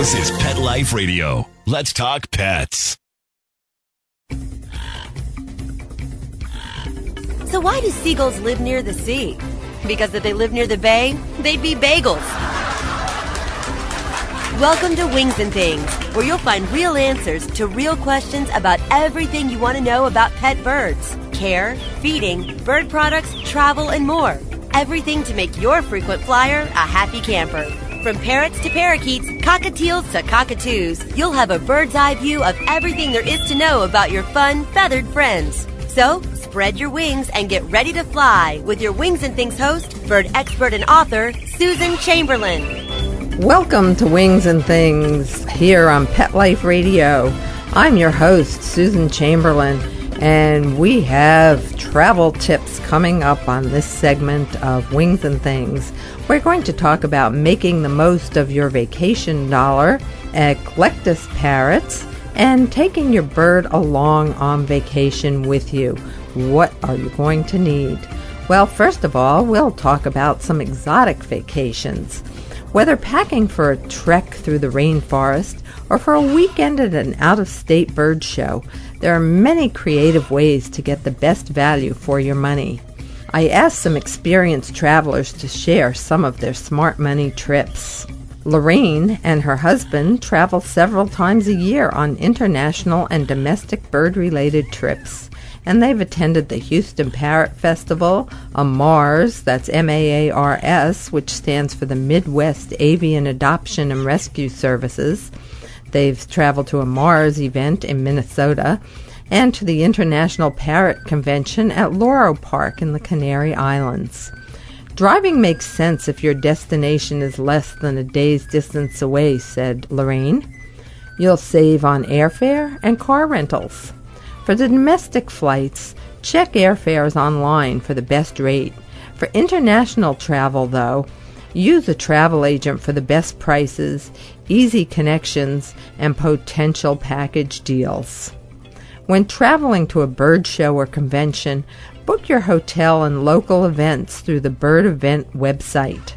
This is Pet Life Radio. Let's talk pets. So why do seagulls live near the sea? Because if they lived near the bay, they'd be bagels. Welcome to Wings and Things, where you'll find real answers to real questions about everything you want to know about pet birds care, feeding, bird products, travel, and more. Everything to make your frequent flyer a happy camper. From parrots to parakeets, cockatiels to cockatoos, you'll have a bird's eye view of everything there is to know about your fun, feathered friends. So, spread your wings and get ready to fly with your Wings and Things host, bird expert and author, Susan Chamberlain. Welcome to Wings and Things here on Pet Life Radio. I'm your host, Susan Chamberlain, and we have travel tips coming up on this segment of Wings and Things. We're going to talk about making the most of your vacation dollar, eclectus parrots, and taking your bird along on vacation with you. What are you going to need? Well, first of all, we'll talk about some exotic vacations. Whether packing for a trek through the rainforest or for a weekend at an out of state bird show, there are many creative ways to get the best value for your money. I asked some experienced travelers to share some of their smart money trips. Lorraine and her husband travel several times a year on international and domestic bird related trips and they've attended the Houston Parrot Festival, MAARS, that's M A A R S, which stands for the Midwest Avian Adoption and Rescue Services. They've traveled to a MARS event in Minnesota and to the International Parrot Convention at Loro Park in the Canary Islands. Driving makes sense if your destination is less than a day's distance away, said Lorraine. You'll save on airfare and car rentals. For the domestic flights, check airfares online for the best rate. For international travel, though, use a travel agent for the best prices, easy connections, and potential package deals. When traveling to a bird show or convention, book your hotel and local events through the Bird Event website.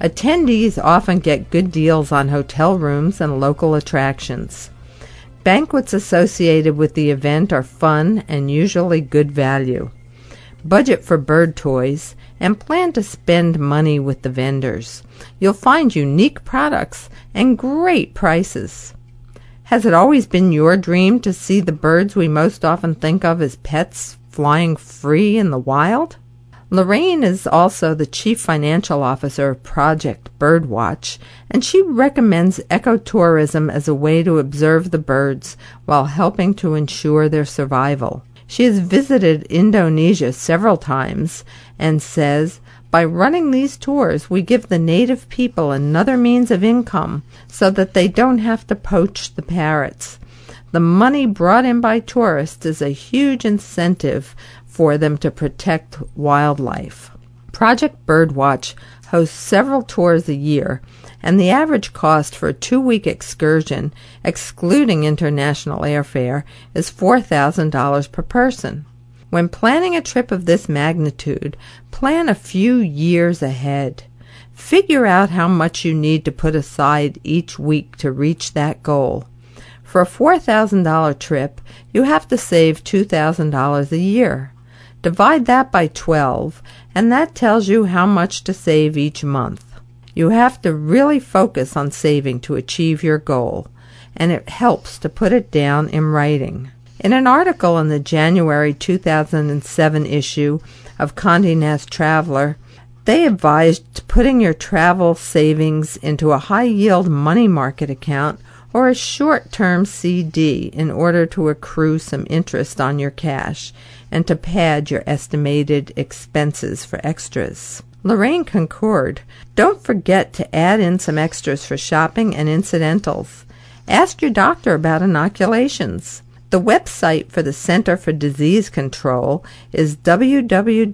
Attendees often get good deals on hotel rooms and local attractions. Banquets associated with the event are fun and usually good value. Budget for bird toys and plan to spend money with the vendors. You'll find unique products and great prices. Has it always been your dream to see the birds we most often think of as pets flying free in the wild? Lorraine is also the chief financial officer of Project Birdwatch, and she recommends ecotourism as a way to observe the birds while helping to ensure their survival. She has visited Indonesia several times and says, by running these tours, we give the native people another means of income so that they don't have to poach the parrots. The money brought in by tourists is a huge incentive for them to protect wildlife. Project Birdwatch hosts several tours a year, and the average cost for a two week excursion, excluding international airfare, is $4,000 per person. When planning a trip of this magnitude, plan a few years ahead. Figure out how much you need to put aside each week to reach that goal. For a $4,000 trip, you have to save $2,000 a year. Divide that by 12, and that tells you how much to save each month. You have to really focus on saving to achieve your goal, and it helps to put it down in writing. In an article in the January 2007 issue of Condé Nast Traveler, they advised putting your travel savings into a high yield money market account or a short term CD in order to accrue some interest on your cash and to pad your estimated expenses for extras. Lorraine concurred. Don't forget to add in some extras for shopping and incidentals. Ask your doctor about inoculations. The website for the Center for Disease Control is www.cdc.gov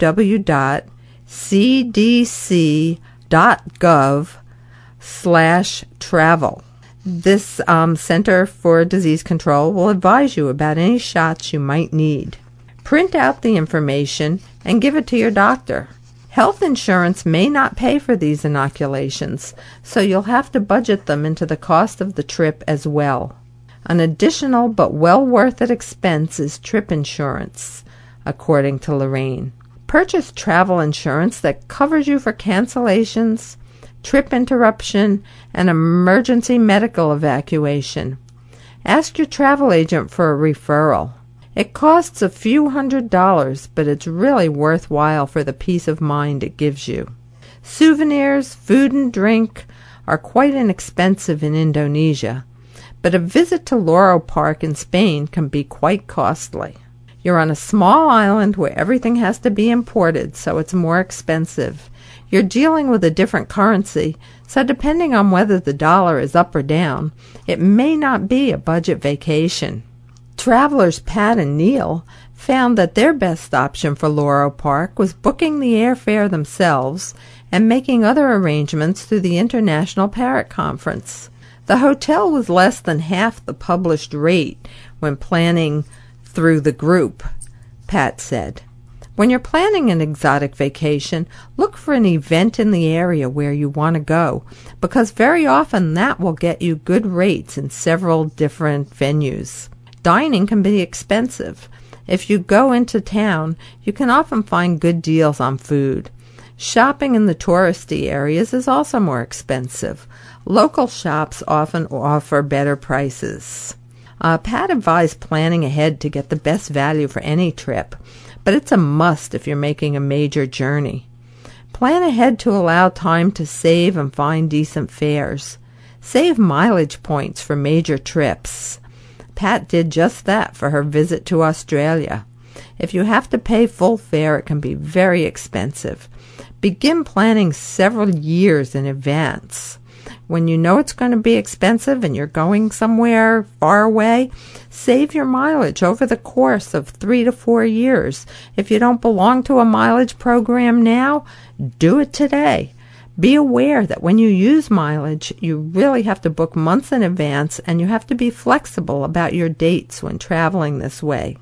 slash travel. This um, Center for Disease Control will advise you about any shots you might need. Print out the information and give it to your doctor. Health insurance may not pay for these inoculations, so you'll have to budget them into the cost of the trip as well. An additional but well worth it expense is trip insurance, according to Lorraine. Purchase travel insurance that covers you for cancellations, trip interruption, and emergency medical evacuation. Ask your travel agent for a referral. It costs a few hundred dollars, but it's really worthwhile for the peace of mind it gives you. Souvenirs, food, and drink are quite inexpensive in Indonesia, but a visit to Loro Park in Spain can be quite costly. You're on a small island where everything has to be imported, so it's more expensive. You're dealing with a different currency, so depending on whether the dollar is up or down, it may not be a budget vacation. Travelers Pat and Neil found that their best option for Loro Park was booking the airfare themselves and making other arrangements through the International Parrot Conference. The hotel was less than half the published rate when planning through the group, Pat said. When you're planning an exotic vacation, look for an event in the area where you want to go, because very often that will get you good rates in several different venues. Dining can be expensive. If you go into town, you can often find good deals on food. Shopping in the touristy areas is also more expensive. Local shops often offer better prices. Uh, Pat advised planning ahead to get the best value for any trip, but it's a must if you're making a major journey. Plan ahead to allow time to save and find decent fares. Save mileage points for major trips. Pat did just that for her visit to Australia. If you have to pay full fare, it can be very expensive. Begin planning several years in advance. When you know it's going to be expensive and you're going somewhere far away, save your mileage over the course of three to four years. If you don't belong to a mileage program now, do it today. Be aware that when you use mileage, you really have to book months in advance and you have to be flexible about your dates when traveling this way.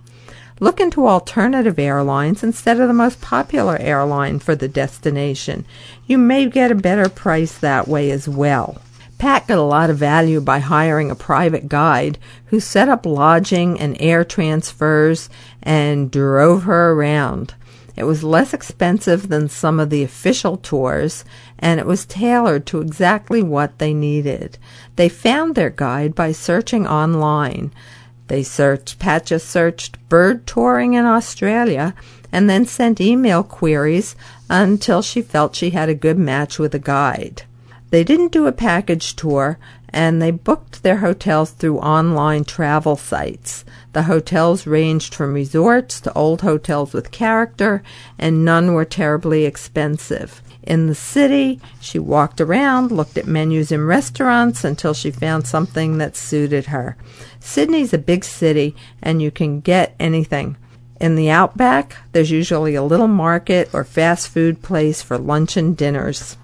Look into alternative airlines instead of the most popular airline for the destination. You may get a better price that way as well. Pat got a lot of value by hiring a private guide who set up lodging and air transfers and drove her around. It was less expensive than some of the official tours, and it was tailored to exactly what they needed. They found their guide by searching online. They searched, Pat just searched bird touring in Australia and then sent email queries until she felt she had a good match with a guide. They didn't do a package tour and they booked their hotels through online travel sites. The hotels ranged from resorts to old hotels with character, and none were terribly expensive. In the city, she walked around, looked at menus in restaurants until she found something that suited her. Sydney's a big city, and you can get anything. In the outback, there's usually a little market or fast food place for lunch and dinners,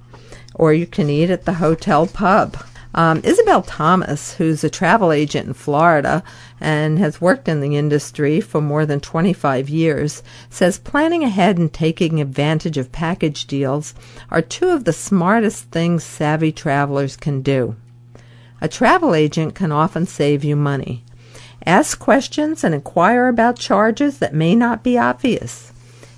or you can eat at the hotel pub. Um, Isabel Thomas, who's a travel agent in Florida and has worked in the industry for more than 25 years, says planning ahead and taking advantage of package deals are two of the smartest things savvy travelers can do. A travel agent can often save you money. Ask questions and inquire about charges that may not be obvious.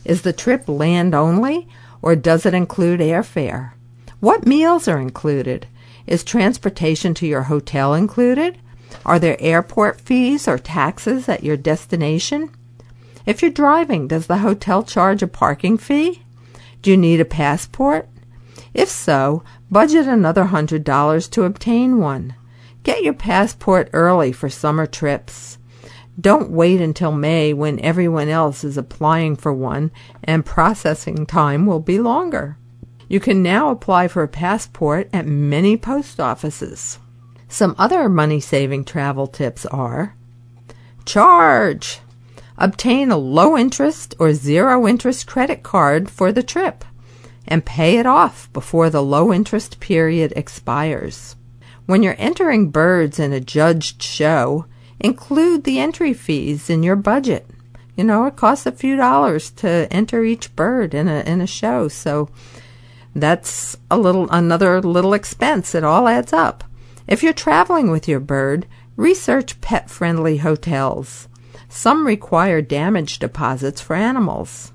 Is the trip land only, or does it include airfare? What meals are included? Is transportation to your hotel included? Are there airport fees or taxes at your destination? If you're driving, does the hotel charge a parking fee? Do you need a passport? If so, budget another hundred dollars to obtain one. Get your passport early for summer trips. Don't wait until May when everyone else is applying for one and processing time will be longer. You can now apply for a passport at many post offices. Some other money saving travel tips are charge. Obtain a low interest or zero interest credit card for the trip and pay it off before the low interest period expires. When you're entering birds in a judged show, include the entry fees in your budget. You know, it costs a few dollars to enter each bird in a in a show, so that's a little another little expense. It all adds up. If you're traveling with your bird, research pet-friendly hotels. Some require damage deposits for animals.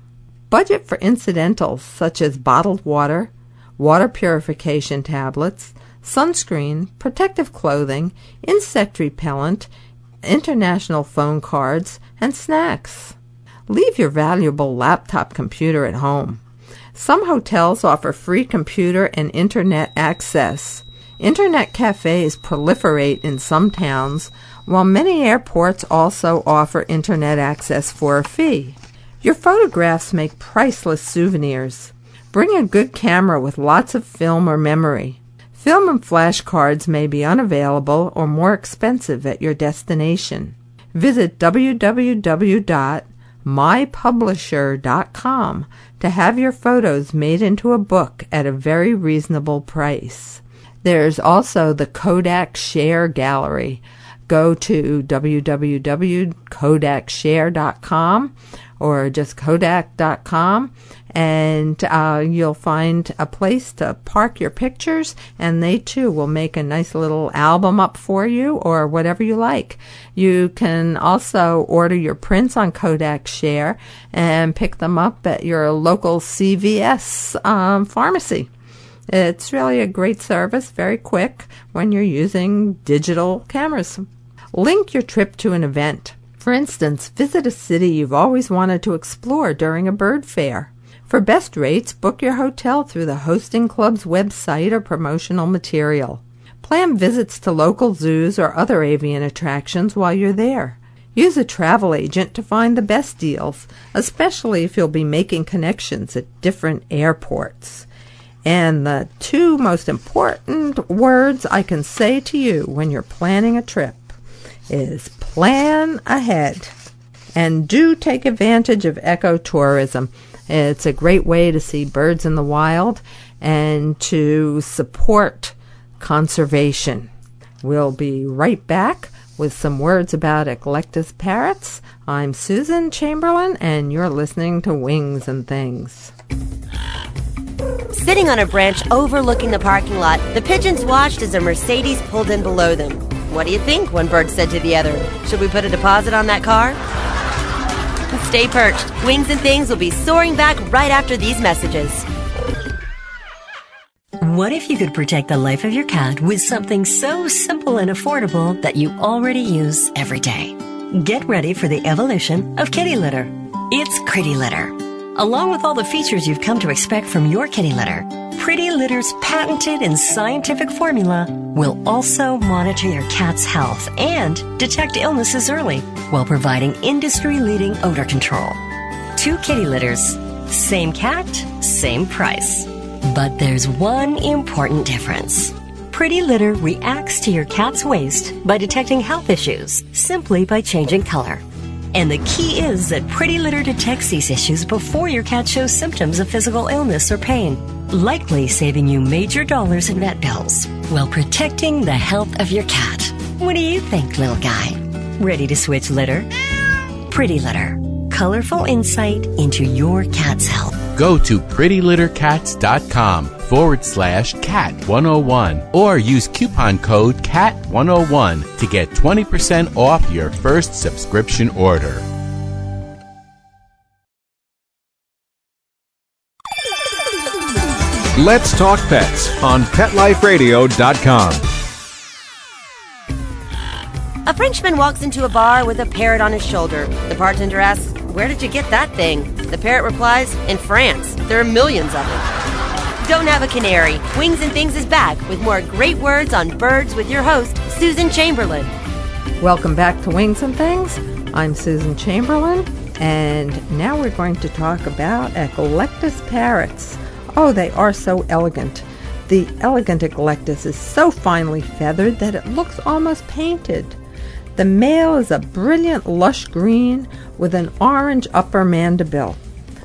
Budget for incidentals such as bottled water, water purification tablets, sunscreen, protective clothing, insect repellent, international phone cards, and snacks. Leave your valuable laptop computer at home. Some hotels offer free computer and internet access. Internet cafes proliferate in some towns, while many airports also offer internet access for a fee. Your photographs make priceless souvenirs. Bring a good camera with lots of film or memory. Film and flashcards may be unavailable or more expensive at your destination. Visit www.mypublisher.com to have your photos made into a book at a very reasonable price. There's also the Kodak Share Gallery. Go to www.kodakshare.com or just kodak.com and uh, you'll find a place to park your pictures and they too will make a nice little album up for you or whatever you like. You can also order your prints on kodak share and pick them up at your local cvs um, pharmacy. It's really a great service very quick when you're using digital cameras link your trip to an event for instance, visit a city you've always wanted to explore during a bird fair. For best rates, book your hotel through the hosting club's website or promotional material. Plan visits to local zoos or other avian attractions while you're there. Use a travel agent to find the best deals, especially if you'll be making connections at different airports. And the two most important words I can say to you when you're planning a trip is plan ahead and do take advantage of ecotourism. It's a great way to see birds in the wild and to support conservation. We'll be right back with some words about Eclectus parrots. I'm Susan Chamberlain, and you're listening to Wings and Things. Sitting on a branch overlooking the parking lot, the pigeons watched as a Mercedes pulled in below them. What do you think? One bird said to the other. Should we put a deposit on that car? Stay perched. Wings and Things will be soaring back right after these messages. What if you could protect the life of your cat with something so simple and affordable that you already use every day? Get ready for the evolution of kitty litter. It's Pretty Litter. Along with all the features you've come to expect from your kitty litter, Pretty Litter's patented and scientific formula will also monitor your cat's health and detect illnesses early while providing industry leading odor control. Two kitty litters, same cat, same price. But there's one important difference. Pretty Litter reacts to your cat's waste by detecting health issues simply by changing color. And the key is that Pretty Litter detects these issues before your cat shows symptoms of physical illness or pain, likely saving you major dollars in vet bills while protecting the health of your cat. What do you think, little guy? Ready to switch litter? Pretty Litter. Colorful insight into your cat's health. Go to prettylittercats.com forward slash cat 101 or use coupon code cat101 to get 20% off your first subscription order. Let's Talk Pets on PetLifeRadio.com. A Frenchman walks into a bar with a parrot on his shoulder. The bartender asks, Where did you get that thing? The parrot replies, In France. There are millions of them. Don't have a canary. Wings and Things is back with more great words on birds with your host, Susan Chamberlain. Welcome back to Wings and Things. I'm Susan Chamberlain, and now we're going to talk about Eclectus parrots. Oh, they are so elegant. The elegant Eclectus is so finely feathered that it looks almost painted. The male is a brilliant lush green with an orange upper mandible.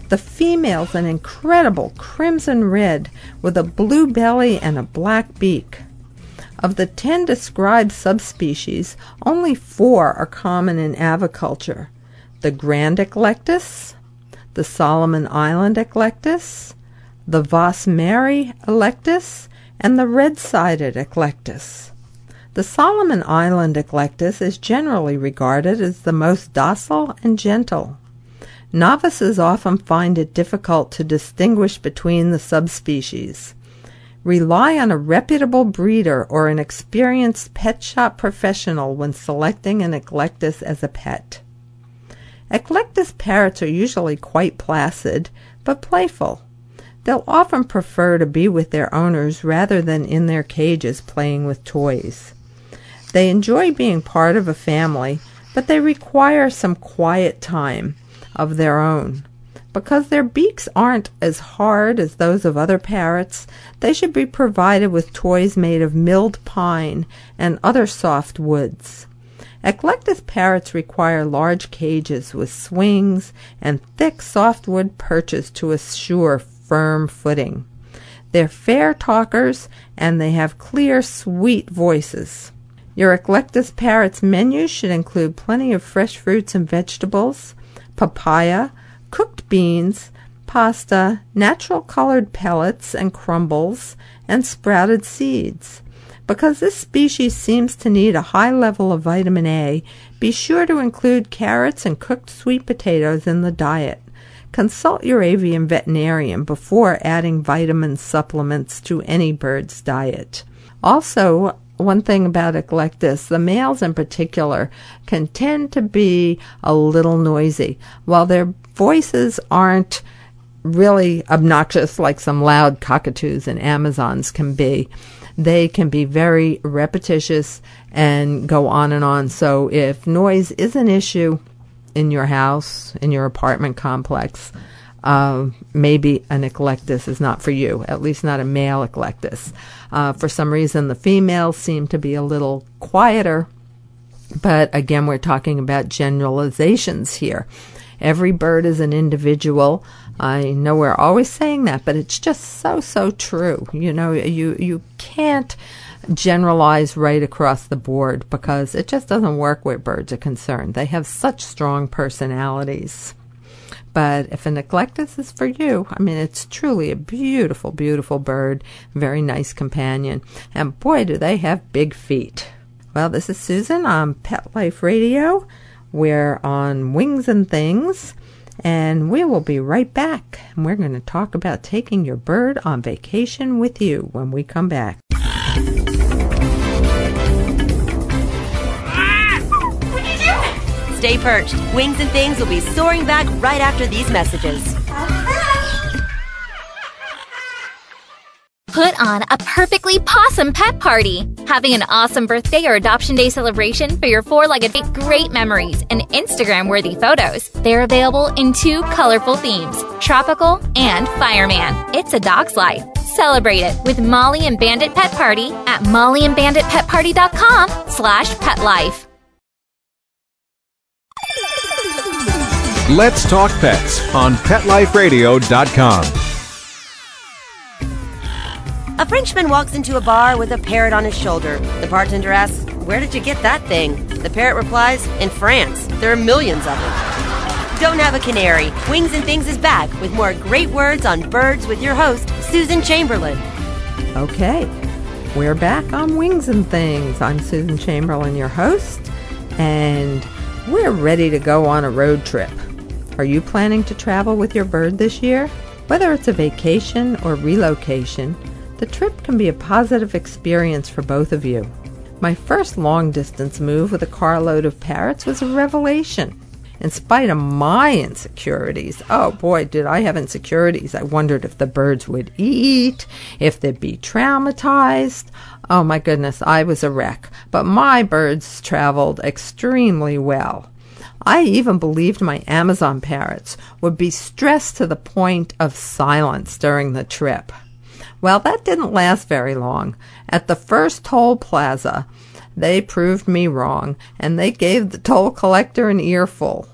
The female's an incredible crimson red with a blue belly and a black beak. Of the ten described subspecies, only four are common in aviculture. the Grand Eclectus, the Solomon Island Eclectus, the Vosmaeri Eclectus, and the red-sided Eclectus. The Solomon Island Eclectus is generally regarded as the most docile and gentle. Novices often find it difficult to distinguish between the subspecies. Rely on a reputable breeder or an experienced pet shop professional when selecting an Eclectus as a pet. Eclectus parrots are usually quite placid, but playful. They'll often prefer to be with their owners rather than in their cages playing with toys. They enjoy being part of a family, but they require some quiet time of their own. Because their beaks aren't as hard as those of other parrots, they should be provided with toys made of milled pine and other soft woods. Eclectus parrots require large cages with swings and thick softwood perches to assure firm footing. They're fair talkers and they have clear, sweet voices. Your Eclectus parrot's menu should include plenty of fresh fruits and vegetables, papaya, cooked beans, pasta, natural colored pellets and crumbles, and sprouted seeds. Because this species seems to need a high level of vitamin A, be sure to include carrots and cooked sweet potatoes in the diet. Consult your avian veterinarian before adding vitamin supplements to any bird's diet. Also, one thing about Eclectus, the males in particular can tend to be a little noisy. While their voices aren't really obnoxious like some loud cockatoos and Amazons can be, they can be very repetitious and go on and on. So if noise is an issue in your house, in your apartment complex, uh, maybe an eclectus is not for you, at least not a male eclectus. Uh, for some reason, the females seem to be a little quieter, but again, we're talking about generalizations here. Every bird is an individual. I know we're always saying that, but it's just so so true. You know, you you can't generalize right across the board because it just doesn't work where birds are concerned. They have such strong personalities. But if an eclectus is for you, I mean, it's truly a beautiful, beautiful bird, very nice companion. And boy, do they have big feet. Well, this is Susan on Pet Life Radio. We're on Wings and Things, and we will be right back. And we're going to talk about taking your bird on vacation with you when we come back. Stay perched. Wings and Things will be soaring back right after these messages. Put on a perfectly possum pet party. Having an awesome birthday or adoption day celebration for your four legged pet, great memories and Instagram worthy photos. They're available in two colorful themes tropical and fireman. It's a dog's life. Celebrate it with Molly and Bandit Pet Party at mollyandbanditpetparty.com slash petlife. Let's Talk Pets on PetLifeRadio.com. A Frenchman walks into a bar with a parrot on his shoulder. The bartender asks, Where did you get that thing? The parrot replies, In France. There are millions of them. Don't have a canary. Wings and Things is back with more great words on birds with your host, Susan Chamberlain. Okay, we're back on Wings and Things. I'm Susan Chamberlain, your host, and we're ready to go on a road trip. Are you planning to travel with your bird this year? Whether it's a vacation or relocation, the trip can be a positive experience for both of you. My first long distance move with a carload of parrots was a revelation. In spite of my insecurities, oh boy, did I have insecurities. I wondered if the birds would eat, if they'd be traumatized. Oh my goodness, I was a wreck. But my birds traveled extremely well. I even believed my Amazon parrots would be stressed to the point of silence during the trip. Well, that didn't last very long. At the first toll plaza, they proved me wrong, and they gave the toll collector an earful.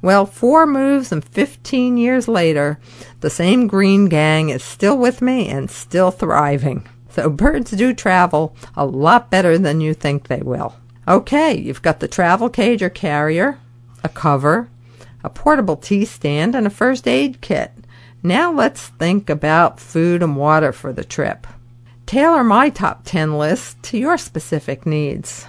Well, four moves and 15 years later, the same green gang is still with me and still thriving. So birds do travel a lot better than you think they will. Okay, you've got the travel cage or carrier, a cover, a portable T-stand, and a first aid kit. Now let's think about food and water for the trip. Tailor my top 10 list to your specific needs.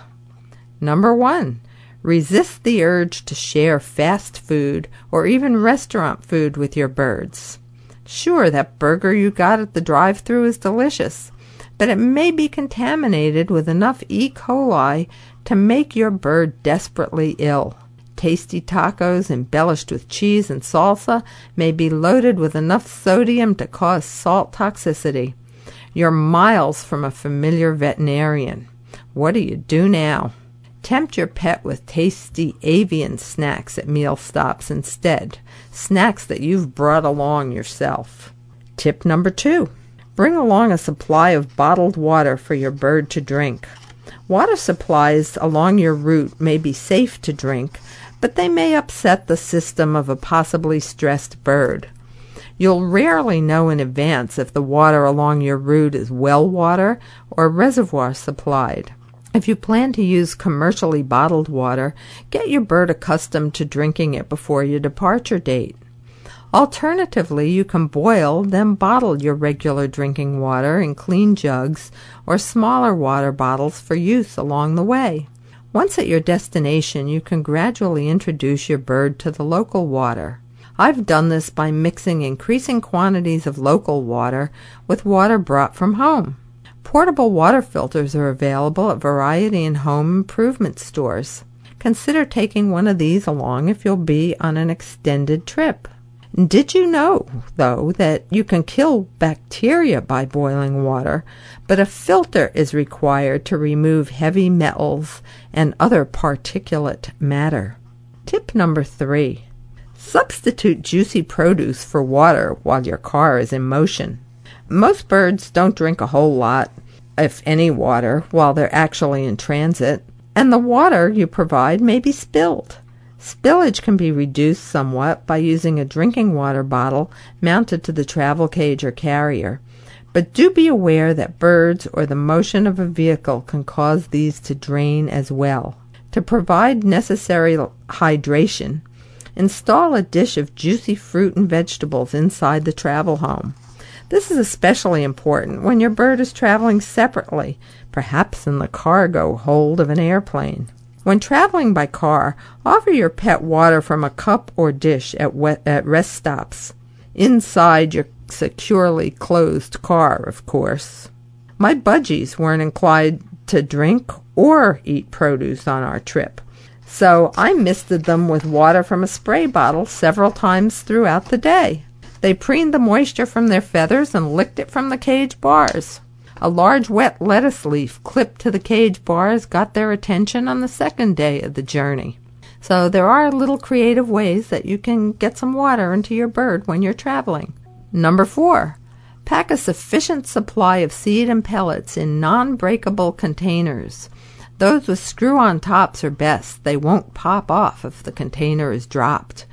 Number one, resist the urge to share fast food or even restaurant food with your birds. Sure, that burger you got at the drive through is delicious, but it may be contaminated with enough E. coli to make your bird desperately ill. Tasty tacos embellished with cheese and salsa may be loaded with enough sodium to cause salt toxicity. You're miles from a familiar veterinarian. What do you do now? Tempt your pet with tasty avian snacks at meal stops instead, snacks that you've brought along yourself. Tip number two bring along a supply of bottled water for your bird to drink. Water supplies along your route may be safe to drink, but they may upset the system of a possibly stressed bird. You'll rarely know in advance if the water along your route is well water or reservoir supplied. If you plan to use commercially bottled water, get your bird accustomed to drinking it before your departure date. Alternatively, you can boil, then bottle your regular drinking water in clean jugs or smaller water bottles for use along the way. Once at your destination, you can gradually introduce your bird to the local water. I've done this by mixing increasing quantities of local water with water brought from home. Portable water filters are available at variety and home improvement stores. Consider taking one of these along if you'll be on an extended trip. Did you know, though, that you can kill bacteria by boiling water, but a filter is required to remove heavy metals and other particulate matter? Tip number three substitute juicy produce for water while your car is in motion. Most birds don't drink a whole lot, if any water, while they're actually in transit, and the water you provide may be spilled. Spillage can be reduced somewhat by using a drinking water bottle mounted to the travel cage or carrier, but do be aware that birds or the motion of a vehicle can cause these to drain as well. To provide necessary hydration, install a dish of juicy fruit and vegetables inside the travel home. This is especially important when your bird is traveling separately, perhaps in the cargo hold of an airplane. When traveling by car, offer your pet water from a cup or dish at, wet, at rest stops. Inside your securely closed car, of course. My budgies weren't inclined to drink or eat produce on our trip, so I misted them with water from a spray bottle several times throughout the day. They preened the moisture from their feathers and licked it from the cage bars. A large wet lettuce leaf clipped to the cage bars got their attention on the second day of the journey. So there are little creative ways that you can get some water into your bird when you're traveling. Number four, pack a sufficient supply of seed and pellets in non breakable containers. Those with screw on tops are best. They won't pop off if the container is dropped.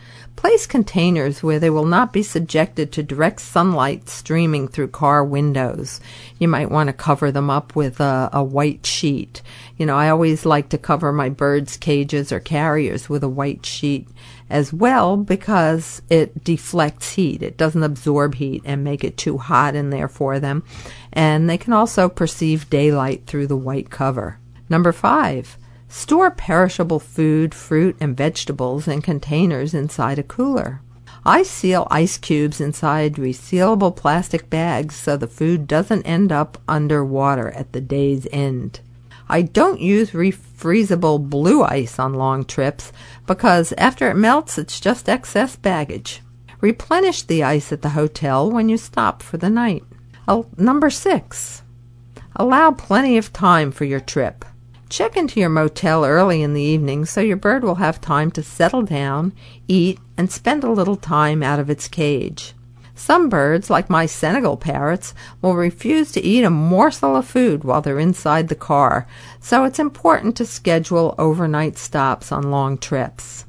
Place containers where they will not be subjected to direct sunlight streaming through car windows. You might want to cover them up with a, a, white sheet. You know, I always like to cover my birds' cages or carriers with a white sheet as well because it deflects heat. It doesn't absorb heat and make it too hot in there for them. And they can also perceive daylight through the white cover. Number five, Store perishable food, fruit, and vegetables in containers inside a cooler. I seal ice cubes inside resealable plastic bags so the food doesn't end up under water at the day's end. I don't use refreezable blue ice on long trips because after it melts, it's just excess baggage. Replenish the ice at the hotel when you stop for the night. number six, allow plenty of time for your trip. Check into your motel early in the evening so your bird will have time to settle down, eat, and spend a little time out of its cage. Some birds, like my Senegal parrots, will refuse to eat a morsel of food while they're inside the car, so it's important to schedule overnight stops on long trips.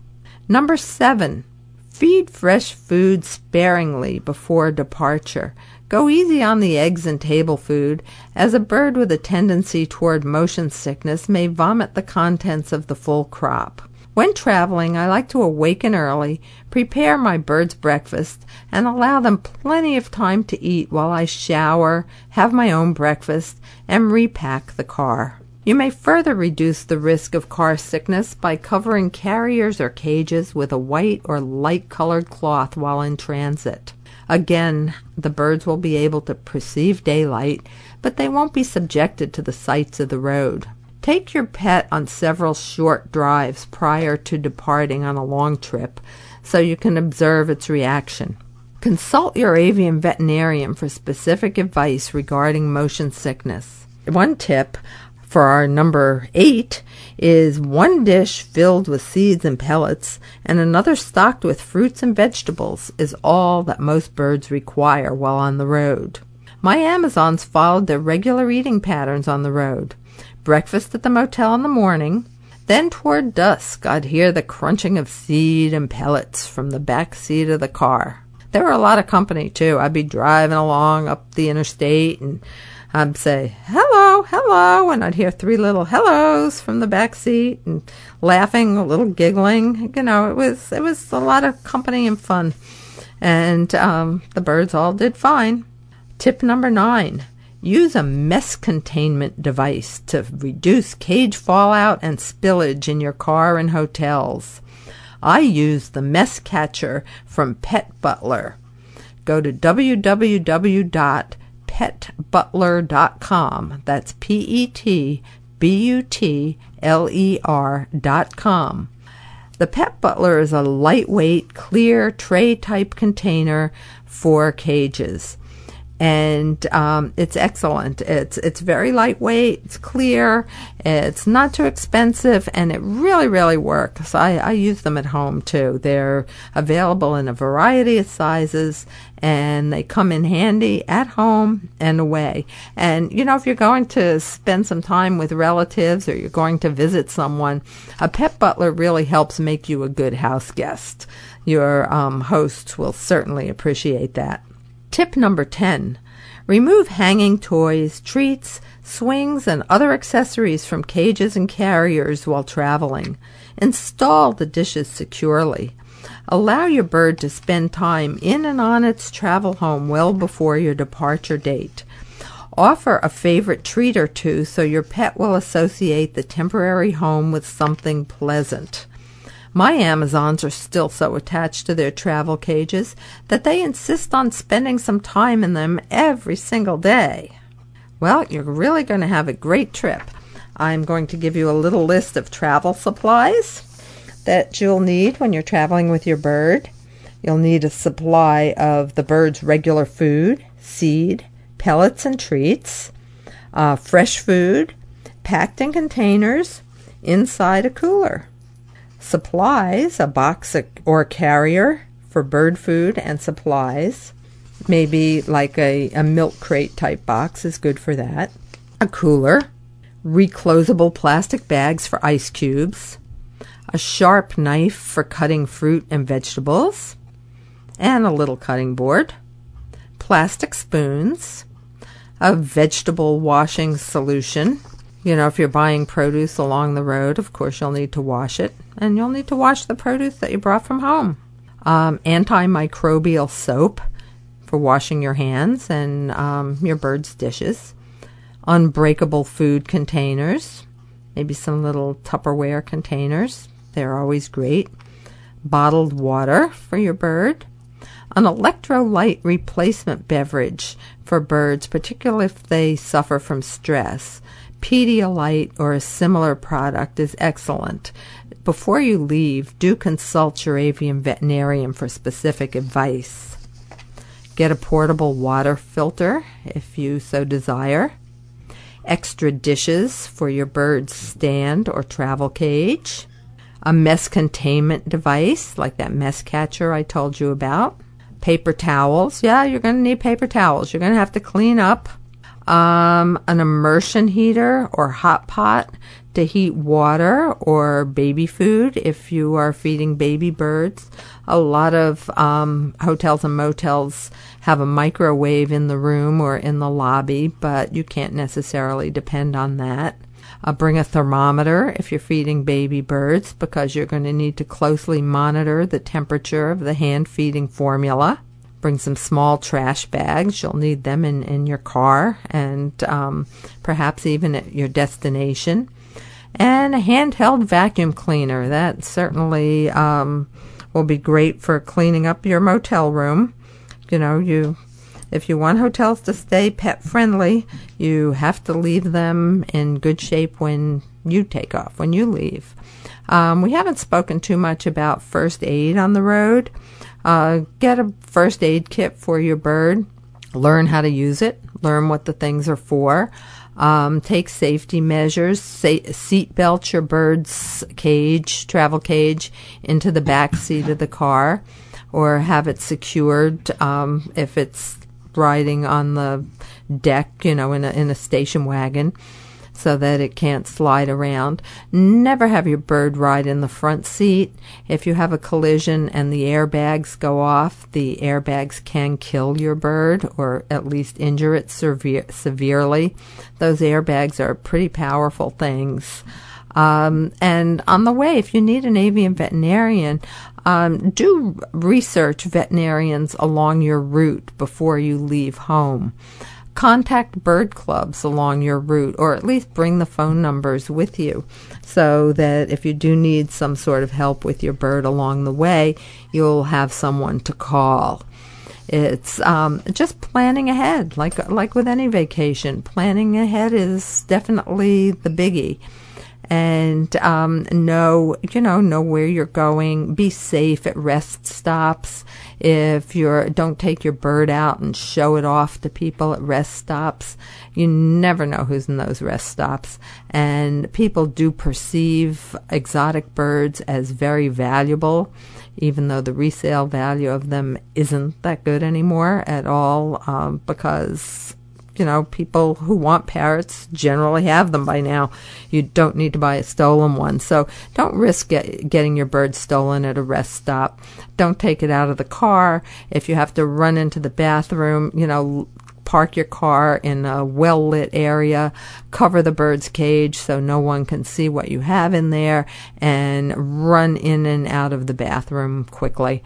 Number seven, feed fresh food sparingly before departure. Go easy on the eggs and table food, as a bird with a tendency toward motion sickness may vomit the contents of the full crop. When traveling, I like to awaken early, prepare my bird's breakfast, and allow them plenty of time to eat while I shower, have my own breakfast, and repack the car. You may further reduce the risk of car sickness by covering carriers or cages with a white or light colored cloth while in transit. Again, the birds will be able to perceive daylight, but they won't be subjected to the sights of the road. Take your pet on several short drives prior to departing on a long trip so you can observe its reaction. Consult your avian veterinarian for specific advice regarding motion sickness. One tip for our number eight is one dish filled with seeds and pellets and another stocked with fruits and vegetables is all that most birds require while on the road. My Amazons followed their regular eating patterns on the road breakfast at the motel in the morning. Then toward dusk, I'd hear the crunching of seed and pellets from the back seat of the car. There were a lot of company, too. I'd be driving along up the interstate and I'd say, hello, hello, and I'd hear three little hellos from the back seat and laughing, a little giggling. You know, it was, it was a lot of company and fun. And um, the birds all did fine. Tip number nine Use a mess containment device to reduce cage fallout and spillage in your car and hotels. I use the mess catcher from Pet Butler. Go to www.petbutler.com. That's P E T B U T L E R.com. The Pet Butler is a lightweight, clear tray type container for cages and um, it's excellent. It's it's very lightweight. It's clear. It's not too expensive, and it really really works. I, I use them at home too. They're available in a variety of sizes, and they come in handy at home and away. And you know, if you're going to spend some time with relatives or you're going to visit someone, a pet butler really helps make you a good house guest. Your um, host will certainly appreciate that. Tip number 10 Remove hanging toys, treats, swings, and other accessories from cages and carriers while traveling. Install the dishes securely. Allow your bird to spend time in and on its travel home well before your departure date. Offer a favorite treat or two so your pet will associate the temporary home with something pleasant. My Amazons are still so attached to their travel cages that they insist on spending some time in them every single day. Well, you're really going to have a great trip. I'm going to give you a little list of travel supplies that you'll need when you're traveling with your bird. You'll need a supply of the bird's regular food, seed, pellets, and treats, uh, fresh food, packed in containers inside a cooler supplies, a box or carrier for bird food and supplies. Maybe like a, a milk crate type box is good for that. A cooler, reclosable plastic bags for ice cubes, a sharp knife for cutting fruit and vegetables, and a little cutting board, plastic spoons, a vegetable washing solution you know, if you're buying produce along the road, of course, you'll need to wash it, and you'll need to wash the produce that you brought from home. Um, antimicrobial soap for washing your hands and um, your bird's dishes. Unbreakable food containers, maybe some little Tupperware containers. They're always great. Bottled water for your bird. An electrolyte replacement beverage for birds, particularly if they suffer from stress. Pedialyte or a similar product is excellent. Before you leave, do consult your avian veterinarian for specific advice. Get a portable water filter if you so desire. Extra dishes for your bird's stand or travel cage. A mess containment device like that mess catcher I told you about. Paper towels. Yeah, you're going to need paper towels. You're going to have to clean up um, an immersion heater or hot pot to heat water or baby food if you are feeding baby birds. A lot of um, hotels and motels have a microwave in the room or in the lobby, but you can't necessarily depend on that. Uh, bring a thermometer if you're feeding baby birds because you're going to need to closely monitor the temperature of the hand feeding formula. Bring some small trash bags. You'll need them in, in your car and um, perhaps even at your destination. And a handheld vacuum cleaner. That certainly um, will be great for cleaning up your motel room. You know, you if you want hotels to stay pet friendly, you have to leave them in good shape when you take off, when you leave. Um, we haven't spoken too much about first aid on the road. Uh, get a first aid kit for your bird. Learn how to use it. Learn what the things are for. Um, take safety measures. Sa- seat belt your bird's cage, travel cage, into the back seat of the car, or have it secured um, if it's riding on the deck, you know, in a, in a station wagon so that it can't slide around. Never have your bird ride in the front seat. If you have a collision and the airbags go off, the airbags can kill your bird or at least injure it severe, severely. Those airbags are pretty powerful things. Um, and on the way, if you need an avian veterinarian, um, do research veterinarians along your route before you leave home. Contact bird clubs along your route, or at least bring the phone numbers with you so that if you do need some sort of help with your bird along the way, you'll have someone to call. It's um, just planning ahead, like like with any vacation. Planning ahead is definitely the biggie and um, know you know know where you're going. Be safe at rest stops. If you're don't take your bird out and show it off to people at rest stops. You never know who's in those rest stops, and people do perceive exotic birds as very valuable. Even though the resale value of them isn't that good anymore at all, um, because you know, people who want parrots generally have them by now. You don't need to buy a stolen one. So don't risk get, getting your bird stolen at a rest stop. Don't take it out of the car. If you have to run into the bathroom, you know, park your car in a well lit area, cover the bird's cage so no one can see what you have in there, and run in and out of the bathroom quickly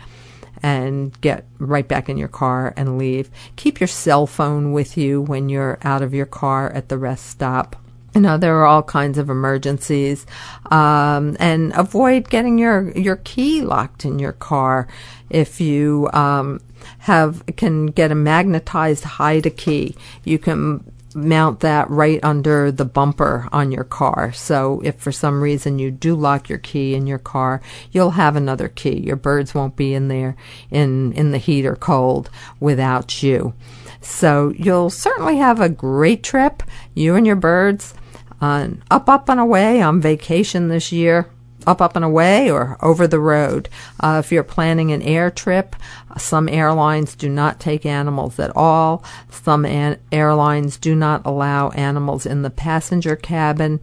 and get right back in your car and leave. Keep your cell phone with you when you're out of your car at the rest stop. You know, there are all kinds of emergencies. Um, and avoid getting your, your key locked in your car. If you, um, have, can get a magnetized hide a key, you can mount that right under the bumper on your car. So if for some reason you do lock your key in your car, you'll have another key. Your birds won't be in there in, in the heat or cold without you. So you'll certainly have a great trip, you and your birds, on up, up and away on vacation this year up, up and away or over the road. Uh, if you're planning an air trip, some airlines do not take animals at all. Some an- airlines do not allow animals in the passenger cabin.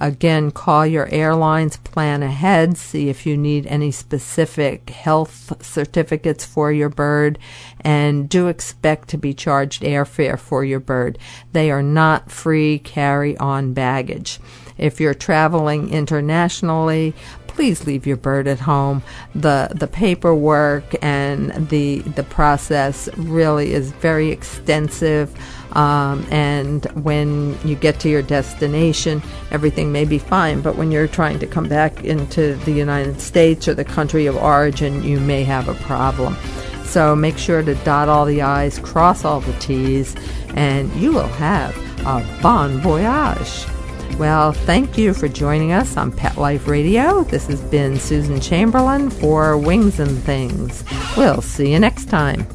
Again, call your airlines, plan ahead, see if you need any specific health certificates for your bird, and do expect to be charged airfare for your bird. They are not free carry on baggage. If you're traveling internationally, please leave your bird at home. The the paperwork and the the process really is very extensive. Um, and when you get to your destination, everything may be fine. But when you're trying to come back into the United States or the country of origin, you may have a problem. So make sure to dot all the I's, cross all the T's, and you will have a bon voyage. Well, thank you for joining us on Pet Life Radio. This has been Susan Chamberlain for Wings and Things. We'll see you next time.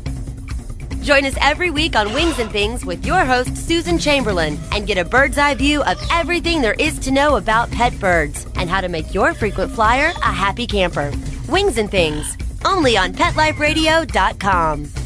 Join us every week on Wings and Things with your host, Susan Chamberlain, and get a bird's eye view of everything there is to know about pet birds and how to make your frequent flyer a happy camper. Wings and Things, only on PetLifeRadio.com.